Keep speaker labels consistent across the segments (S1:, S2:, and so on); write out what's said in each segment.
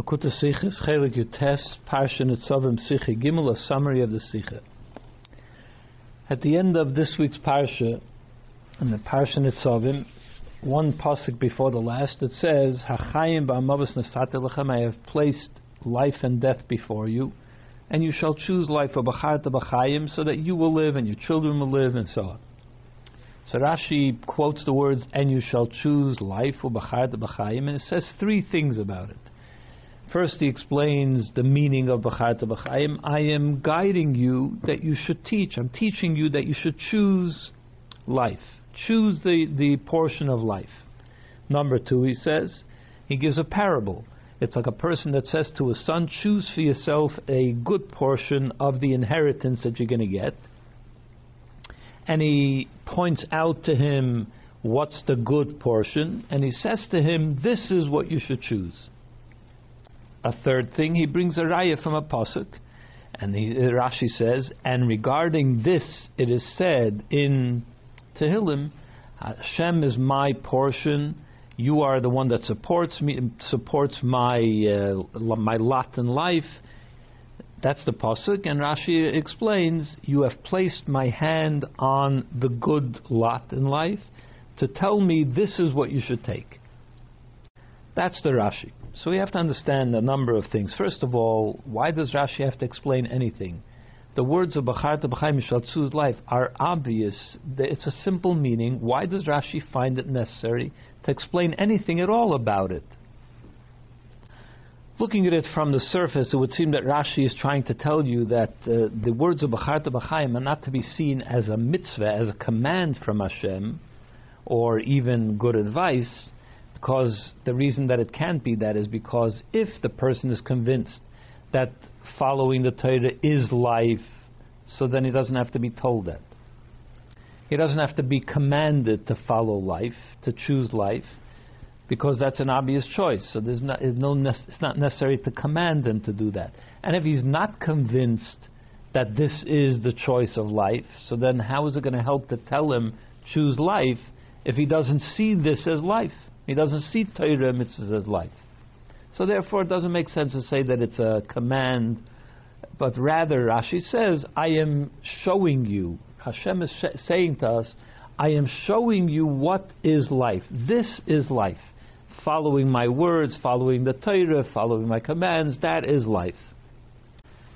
S1: Likkutei Sichos, Chelik Yutes, Parsha Nitzavim Sicha Gimel, a summary of the Sicha. At the end of this week's Parsha, in the Parsha Nitzavim, one pasuk before the last, it says, Hachayim ba'amavas nasate lechem, I have placed life and death before you, and you shall choose life of b'charta b'chayim, so that you will live and your children will live, and so on. So Rashi quotes the words, and you shall choose life of b'charta b'chayim, and it says three things about it. First, he explains the meaning of B'charta B'chaim. I am guiding you that you should teach. I'm teaching you that you should choose life. Choose the, the portion of life. Number two, he says, he gives a parable. It's like a person that says to his son, choose for yourself a good portion of the inheritance that you're going to get. And he points out to him what's the good portion, and he says to him, This is what you should choose. A third thing, he brings a raya from a pasuk, and he, Rashi says, and regarding this, it is said in Tehillim, Hashem is my portion. You are the one that supports me, supports my uh, my lot in life. That's the pasuk, and Rashi explains, "You have placed my hand on the good lot in life to tell me this is what you should take." That's the Rashi. So we have to understand a number of things. First of all, why does Rashi have to explain anything? The words of Bacharta B'chaim Shaltzu's life are obvious. It's a simple meaning. Why does Rashi find it necessary to explain anything at all about it? Looking at it from the surface, it would seem that Rashi is trying to tell you that uh, the words of Bacharta B'chaim are not to be seen as a mitzvah, as a command from Hashem, or even good advice, because the reason that it can't be that is because if the person is convinced that following the Torah is life, so then he doesn't have to be told that. He doesn't have to be commanded to follow life, to choose life, because that's an obvious choice. So there's, not, there's no, it's not necessary to command him to do that. And if he's not convinced that this is the choice of life, so then how is it going to help to tell him choose life if he doesn't see this as life? He doesn't see Torah mitzvahs as life. So therefore, it doesn't make sense to say that it's a command, but rather Rashi says, "I am showing you." Hashem is sh- saying to us, "I am showing you what is life. This is life. Following my words, following the Torah, following my commands. That is life."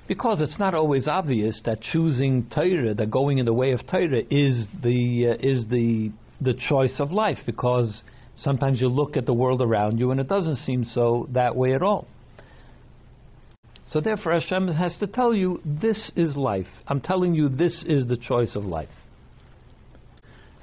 S1: Because it's not always obvious that choosing Torah, that going in the way of Torah, is the uh, is the the choice of life. Because Sometimes you look at the world around you and it doesn't seem so that way at all. So therefore Hashem has to tell you, this is life. I'm telling you, this is the choice of life.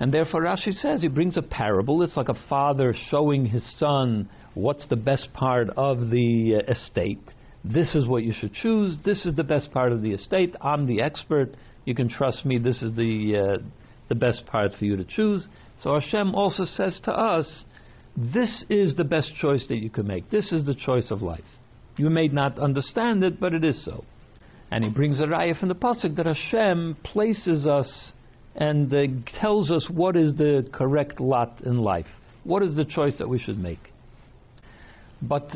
S1: And therefore Rashi says, he brings a parable. It's like a father showing his son what's the best part of the uh, estate. This is what you should choose. This is the best part of the estate. I'm the expert. You can trust me. This is the uh, the best part for you to choose. So Hashem also says to us, this is the best choice that you can make. This is the choice of life. You may not understand it, but it is so. And he brings a raya from the pasuk that Hashem places us and uh, tells us what is the correct lot in life. What is the choice that we should make? But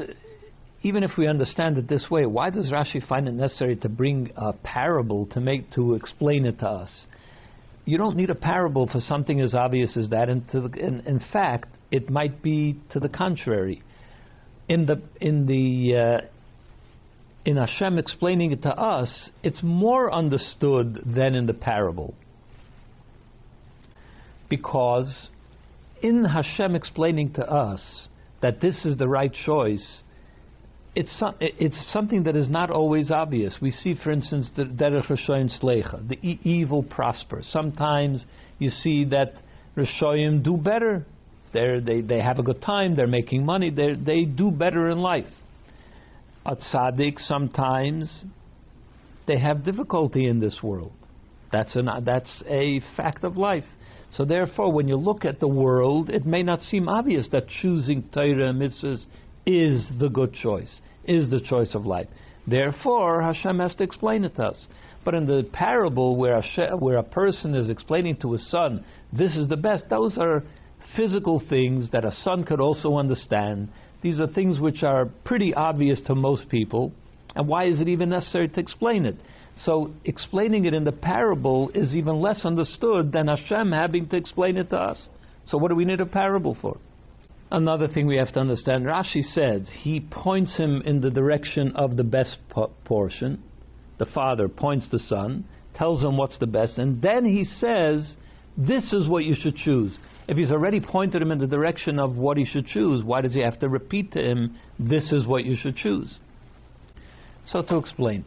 S1: even if we understand it this way, why does Rashi find it necessary to bring a parable to make to explain it to us? You don't need a parable for something as obvious as that. And the, in, fact, it might be to the contrary. In the in the uh, in Hashem explaining it to us, it's more understood than in the parable. Because in Hashem explaining to us that this is the right choice, it's, it's something that is not always obvious. We see, for instance, the Derech Rishoyim Slecha, the evil prosper. Sometimes you see that Rishoyim do better. They're, they they have a good time. They're making money. They they do better in life. A tzaddik sometimes they have difficulty in this world. That's an that's a fact of life. So therefore, when you look at the world, it may not seem obvious that choosing Torah and mitzvahs is the good choice, is the choice of life. Therefore, Hashem has to explain it to us. But in the parable where a, where a person is explaining to his son, this is the best, those are physical things that a son could also understand. These are things which are pretty obvious to most people. And why is it even necessary to explain it? So explaining it in the parable is even less understood than Hashem having to explain it to us. So what do we need a parable for? Another thing we have to understand, Rashi says he points him in the direction of the best po- portion. The father points the son, tells him what's the best, and then he says, This is what you should choose. If he's already pointed him in the direction of what he should choose, why does he have to repeat to him, This is what you should choose? So, to explain,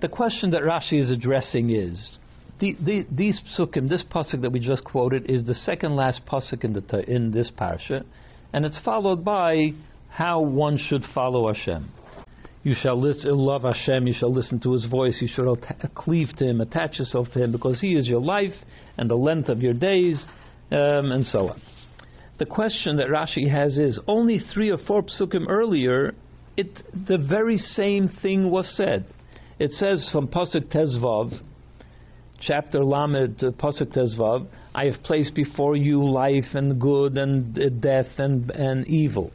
S1: the question that Rashi is addressing is the, the, these psukim, this pasuk that we just quoted, is the second last pasuk in, the, in this parsha, and it's followed by how one should follow Hashem. You shall love Hashem. You shall listen to His voice. You shall cleave to Him, attach yourself to Him, because He is your life and the length of your days, um, and so on. The question that Rashi has is only three or four psukim earlier, it the very same thing was said. It says from pasuk Tezvav, chapter Lamed, pasuk Tezvav, I have placed before you life and good and uh, death and and evil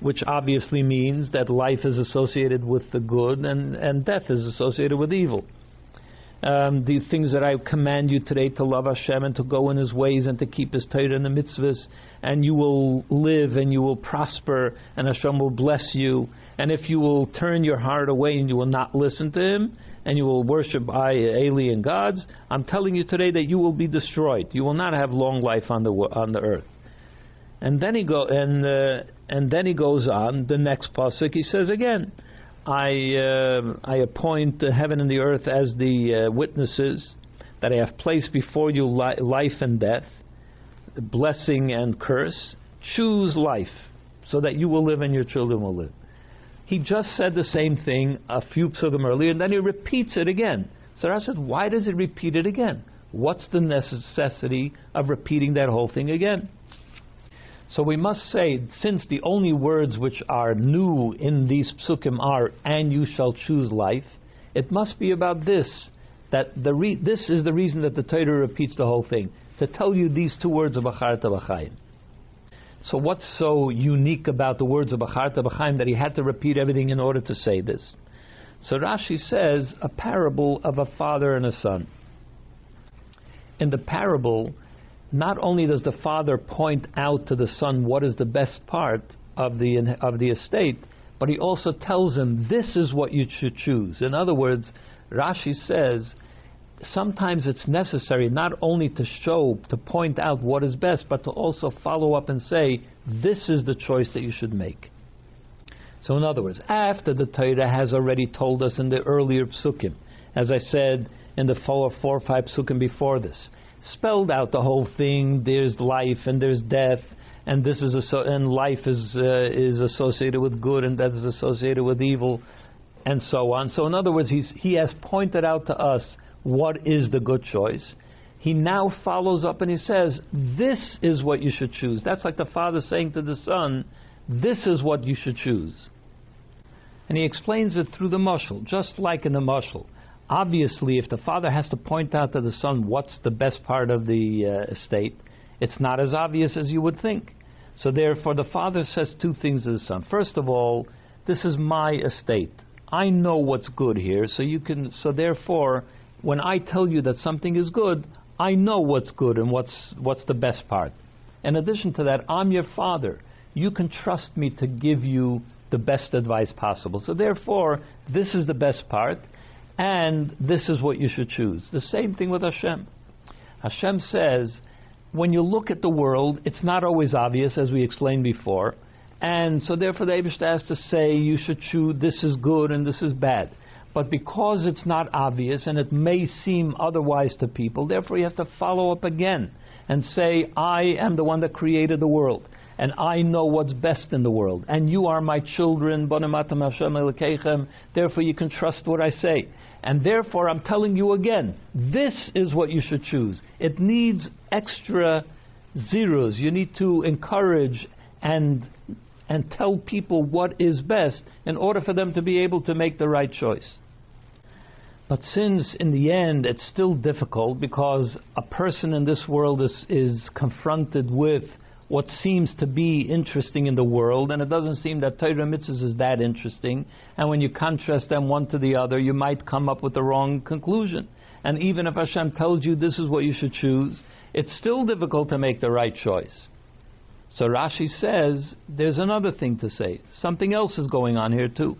S1: which obviously means that life is associated with the good and, and death is associated with evil. Um, the things that I command you today to love Hashem and to go in His ways and to keep His Torah and the mitzvahs, and you will live and you will prosper, and Hashem will bless you. And if you will turn your heart away and you will not listen to Him, and you will worship alien gods, I'm telling you today that you will be destroyed. You will not have long life on the on the earth. And then he go and uh, and then he goes on the next pasuk. He says again, I uh, I appoint the heaven and the earth as the uh, witnesses that I have placed before you li- life and death, blessing and curse. Choose life, so that you will live and your children will live. He just said the same thing a few psukim earlier, and then he repeats it again. So I said, why does he repeat it again? What's the necessity of repeating that whole thing again? So we must say, since the only words which are new in these psukim are "and you shall choose life," it must be about this. That the re- this is the reason that the Torah repeats the whole thing to tell you these two words of Acharta B'chaim. So what's so unique about the words of Acharta B'chaim that he had to repeat everything in order to say this? So Rashi says a parable of a father and a son. In the parable, not only does the father point out to the son what is the best part of the of the estate, but he also tells him this is what you should choose. In other words, Rashi says sometimes it's necessary not only to show to point out what is best, but to also follow up and say this is the choice that you should make. So, in other words, after the Torah has already told us in the earlier psukim, as I said in the four, four or five psukim before this, spelled out the whole thing. There's life and there's death, and this is a, and life is uh, is associated with good, and death is associated with evil, and so on. So, in other words, he's, he has pointed out to us what is the good choice. He now follows up and he says, "This is what you should choose." That's like the father saying to the son, "This is what you should choose." And he explains it through the mashal, just like in the mashal obviously, if the father has to point out to the son what's the best part of the uh, estate, it's not as obvious as you would think. So therefore, the father says two things to the son. First of all, this is my estate. I know what's good here, so you can. So therefore, when I tell you that something is good, I know what's good and what's what's the best part. In addition to that, I'm your father. You can trust me to give you the best advice possible. So therefore, this is the best part and this is what you should choose. The same thing with Hashem. Hashem says, when you look at the world, it's not always obvious, as we explained before, and so therefore the Eibishter has to say you should choose this is good and this is bad. But because it's not obvious and it may seem otherwise to people, therefore you have to follow up again and say, I am the one that created the world and I know what's best in the world. And you are my children, therefore you can trust what I say. And therefore I'm telling you again, this is what you should choose. It needs extra zeros. You need to encourage and and tell people what is best in order for them to be able to make the right choice. But since in the end it's still difficult because a person in this world is, is confronted with what seems to be interesting in the world, and it doesn't seem that Torah mitzvahs is that interesting. And when you contrast them one to the other, you might come up with the wrong conclusion. And even if Hashem tells you this is what you should choose, it's still difficult to make the right choice. So Rashi says there's another thing to say. Something else is going on here too.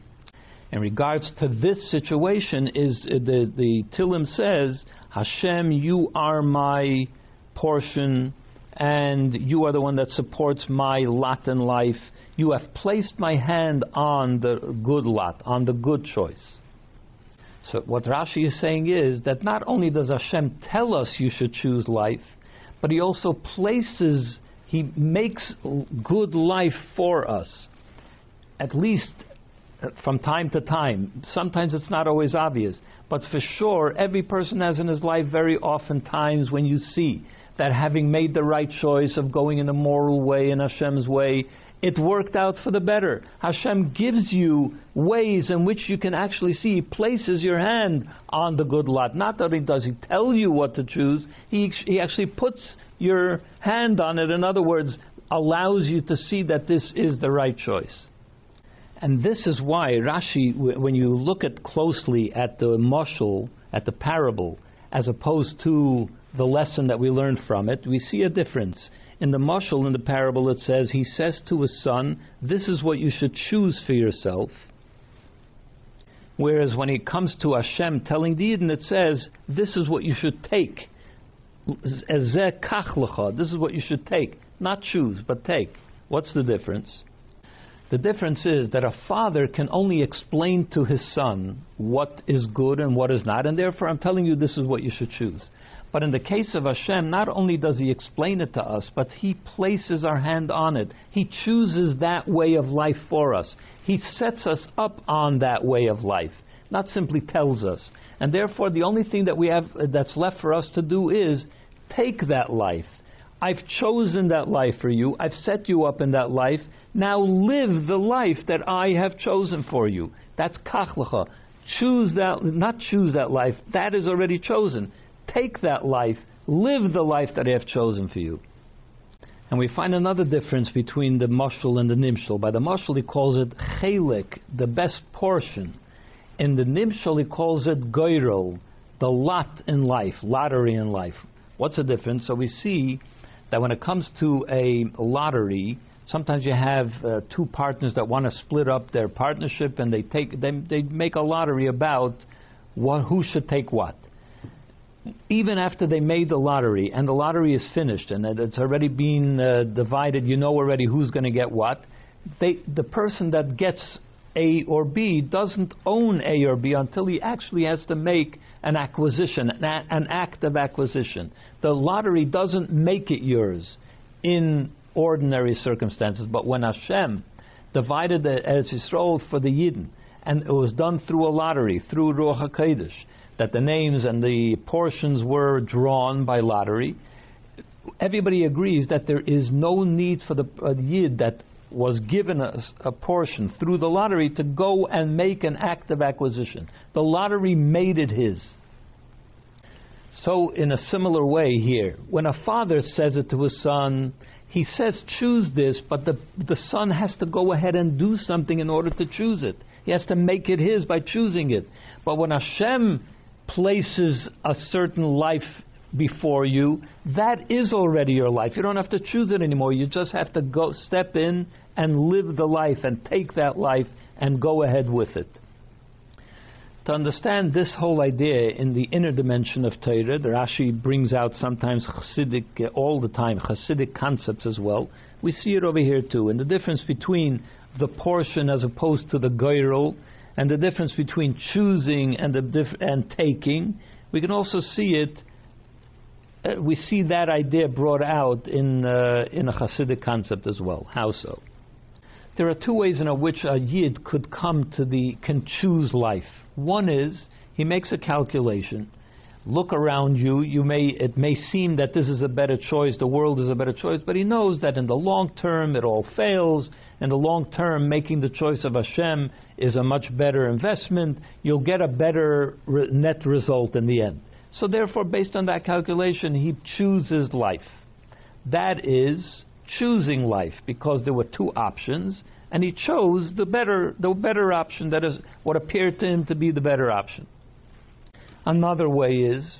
S1: In regards to this situation, is uh, the the Tehillim says Hashem, you are my portion, and you are the one that supports my lot in life. You have placed my hand on the good lot, on the good choice. So what Rashi is saying is that not only does Hashem tell us you should choose life, but He also places, He makes good life for us, at least from time to time. Sometimes it's not always obvious, but for sure, every person has in his life very often times when you see that having made the right choice of going in a moral way, in Hashem's way, it worked out for the better. Hashem gives you ways in which you can actually see, He places your hand on the good lot. Not only does He tell you what to choose, He, he actually puts your hand on it. In other words, allows you to see that this is the right choice. And this is why Rashi, when you look at closely at the mashal, at the parable, as opposed to the lesson that we learned from it, we see a difference. In the mashal, in the parable, it says, He says to his son, This is what you should choose for yourself. Whereas when it comes to Hashem telling the Yidden, it says, This is what you should take. This is what you should take. Not choose, but take. What's the difference? The difference is that a father can only explain to his son what is good and what is not, and therefore I'm telling you this is what you should choose. But in the case of Hashem, not only does He explain it to us, but He places our hand on it. He chooses that way of life for us. He sets us up on that way of life, not simply tells us. And therefore, the only thing that we have uh, that's left for us to do is take that life. I've chosen that life for you. I've set you up in that life. Now live the life that I have chosen for you. That's kachlecha. Choose that, not choose that life. That is already chosen take that life, live the life that I have chosen for you. And we find another difference between the mashal and the nimshal. By the mashal, he calls it chelik, the best portion. In the nimshal, he calls it goyrol, the lot in life, lottery in life. What's the difference? So we see that when it comes to a lottery, sometimes you have uh, two partners that want to split up their partnership, and they take they, they make a lottery about what who should take what even after they made the lottery and the lottery is finished and it's already been uh, divided, you know already who's going to get what. They, the person that gets A or B doesn't own A or B until he actually has to make an acquisition, an, an act of acquisition. The lottery doesn't make it yours in ordinary circumstances, but when Hashem divided the Eretz Yisrael for the Yidden, and it was done through a lottery, through Ruach HaKodesh, that the names and the portions were drawn by lottery, everybody agrees that there is no need for the uh, yid that was given a, a, portion through the lottery to go and make an active acquisition. The lottery made it his. So, in a similar way here, when a father says it to his son, he says, choose this, but the, the son has to go ahead and do something in order to choose it. He has to make it his by choosing it. But when Hashem places a certain life before you, that is already your life. You don't have to choose it anymore. You just have to go step in and live the life and take that life and go ahead with it. To understand this whole idea in the inner dimension of Torah, the Rashi brings out sometimes Chassidic, uh, all the time, Chassidic concepts as well. We see it over here too. And the difference between the portion as opposed to the goyrel and the difference between choosing and, the dif- and taking, we can also see it. Uh, we see that idea brought out in uh, in a Hasidic concept as well. How so? There are two ways in which a yid could come to the can choose life. One is he makes a calculation look around you, you may it may seem that this is a better choice, the world is a better choice, but he knows that in the long term it all fails. In the long term, making the choice of Hashem is a much better investment. You'll get a better re- net result in the end. So therefore, based on that calculation, he chooses life. That is choosing life because there were two options, and he chose the better, the better option. That is what appeared to him to be the better option. Another way is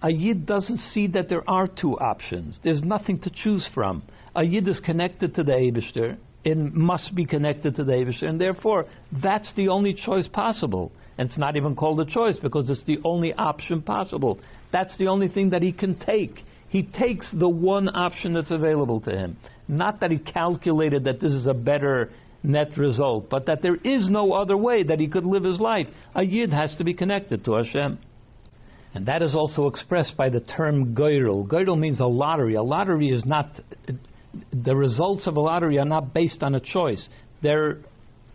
S1: a yid doesn't see that there are two options. There's nothing to choose from. A yid is connected to the Eibishter. It must be connected to the Eibishter, and therefore that's the only choice possible. And it's not even called a choice because it's the only option possible. That's the only thing that he can take. He takes the one option that's available to him. Not that he calculated that this is a better net result, but that there is no other way that he could live his life. A yid has to be connected to Hashem. And that is also expressed by the term goyrel. Goyrel means a lottery. A lottery is not, the results of a lottery are not based on a choice. They're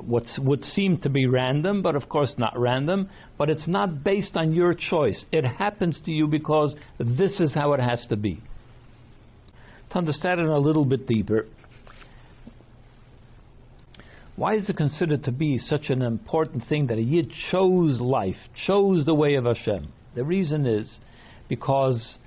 S1: what would seem to be random, but of course not random, but it's not based on your choice. It happens to you because this is how it has to be. To understand it a little bit deeper, why is it considered to be such an important thing that a Yid chose life, chose the way of Hashem? The reason is because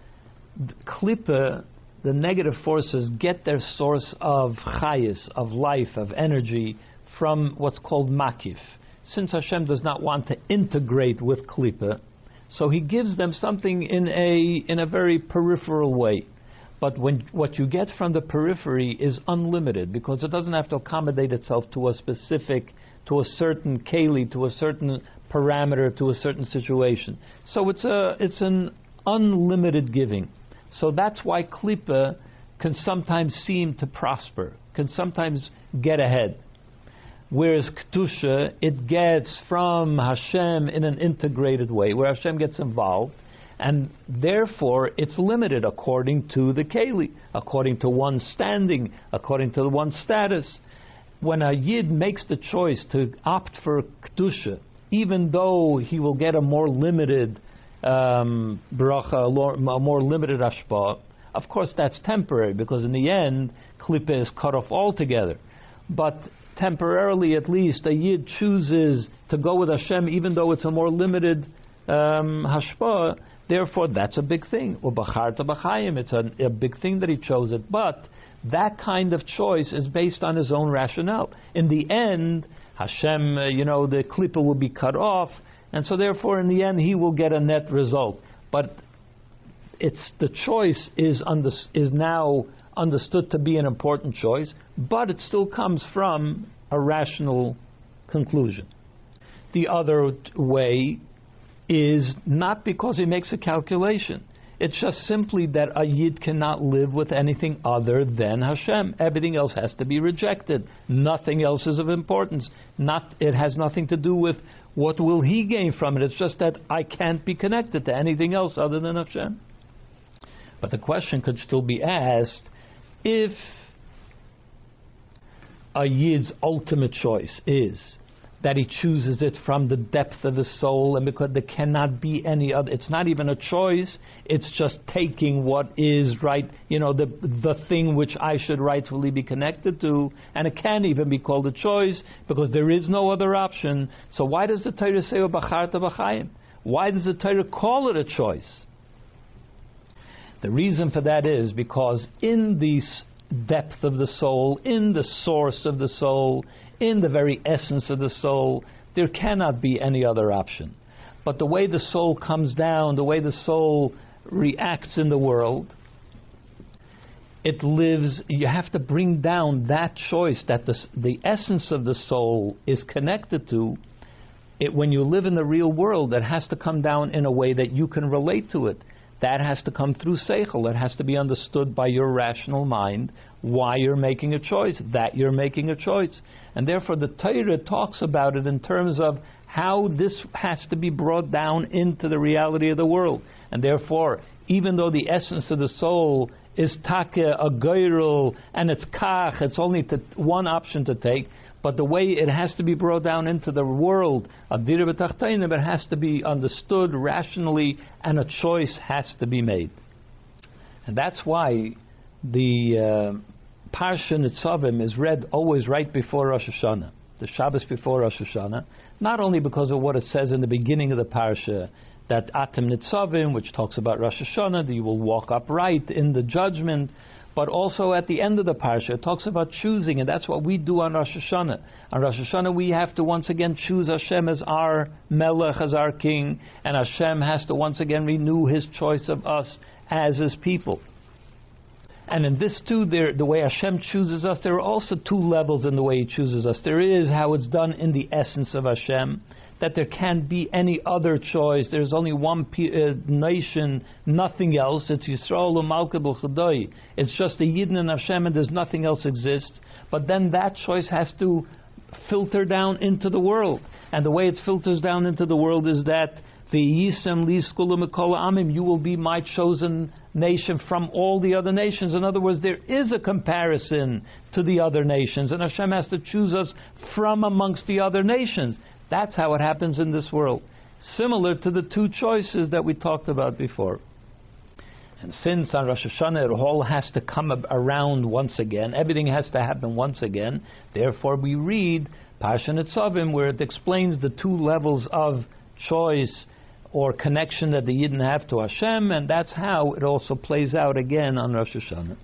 S1: Klippa, the negative forces, get their source of chayis, of life, of energy, from what's called makif. Since Hashem does not want to integrate with Klippa, so He gives them something in a in a very peripheral way. But when what you get from the periphery is unlimited because it doesn't have to accommodate itself to a specific, to a certain keli, to a certain parameter, to a certain situation. So it's a it's an unlimited giving. So that's why klipa can sometimes seem to prosper, can sometimes get ahead. Whereas Kedusha, it gets from Hashem in an integrated way, where Hashem gets involved, and therefore it's limited according to the Keli, according to one's standing, according to one's status. When a Yid makes the choice to opt for Kedusha, even though he will get a more limited um, bracha, a more limited ashpa, of course that's temporary because in the end, klipa is cut off altogether. But temporarily at least, a yid chooses to go with Hashem, even though it's a more limited um, hashpa. Therefore, that's a big thing. It's a, a big thing that he chose it. But that kind of choice is based on his own rationale. In the end, Hashem, uh, you know, the klippa will be cut off, and so therefore, in the end, he will get a net result. But it's the choice is under, is now understood to be an important choice, but it still comes from a rational conclusion. The other way is not because he makes a calculation. It's just simply that a yid cannot live with anything other than Hashem. Everything else has to be rejected. Nothing else is of importance. Not, it has nothing to do with what will he gain from it. It's just that I can't be connected to anything else other than Hashem. But the question could still be asked if a yid's ultimate choice is that he chooses it from the depth of his soul, and because there cannot be any other, it's not even a choice. It's just taking what is right, you know, the the thing which I should rightfully be connected to, and it can't even be called a choice because there is no other option. So why does the Torah say oh, "Bacharta b'chayim"? Why does the Torah call it a choice? The reason for that is because in the depth of the soul, in the source of the soul, in the very essence of the soul, there cannot be any other option. But the way the soul comes down, the way the soul reacts in the world, it lives, you have to bring down that choice that the, the essence of the soul is connected to. It, when you live in the real world, it has to come down in a way that you can relate to it. That has to come through seichel. It has to be understood by your rational mind why you're making a choice, that you're making a choice. And therefore, the Torah talks about it in terms of how this has to be brought down into the reality of the world. And therefore, even though the essence of the soul is take a goyrel and it's kach, it's only to, one option to take, but the way it has to be brought down into the world it has to be understood rationally, and a choice has to be made. And that's why the uh, Parsha Nitzavim is read always right before Rosh Hashanah, the Shabbos before Rosh Hashanah, not only because of what it says in the beginning of the Parsha, that Atem Nitzavim, which talks about Rosh Hashanah, that you will walk upright in the judgment, but also at the end of the parsha, it talks about choosing, and that's what we do on Rosh Hashanah. On Rosh Hashanah, we have to once again choose Hashem as our Melech, as our King, and Hashem has to once again renew His choice of us as His people. And in this too, there, the way Hashem chooses us, there are also two levels in the way He chooses us. There is how it's done in the essence of Hashem, that there can't be any other choice. There's only one uh, nation, nothing else. It's Yisrael Umalka It's just the Yidden and Hashem, and there's nothing else exists. But then that choice has to filter down into the world. And the way it filters down into the world is that V'yisem li amim, you will be my chosen nation from all the other nations. In other words, there is a comparison to the other nations, and Hashem has to choose us from amongst the other nations. That's how it happens in this world. Similar to the two choices that we talked about before. And since on Rosh Hashanah it all has to come around once again, everything has to happen once again, therefore we read Parsha Nitzavim where it explains the two levels of choice or connection that the Yidden have to Hashem, and that's how it also plays out again on Rosh Hashanah.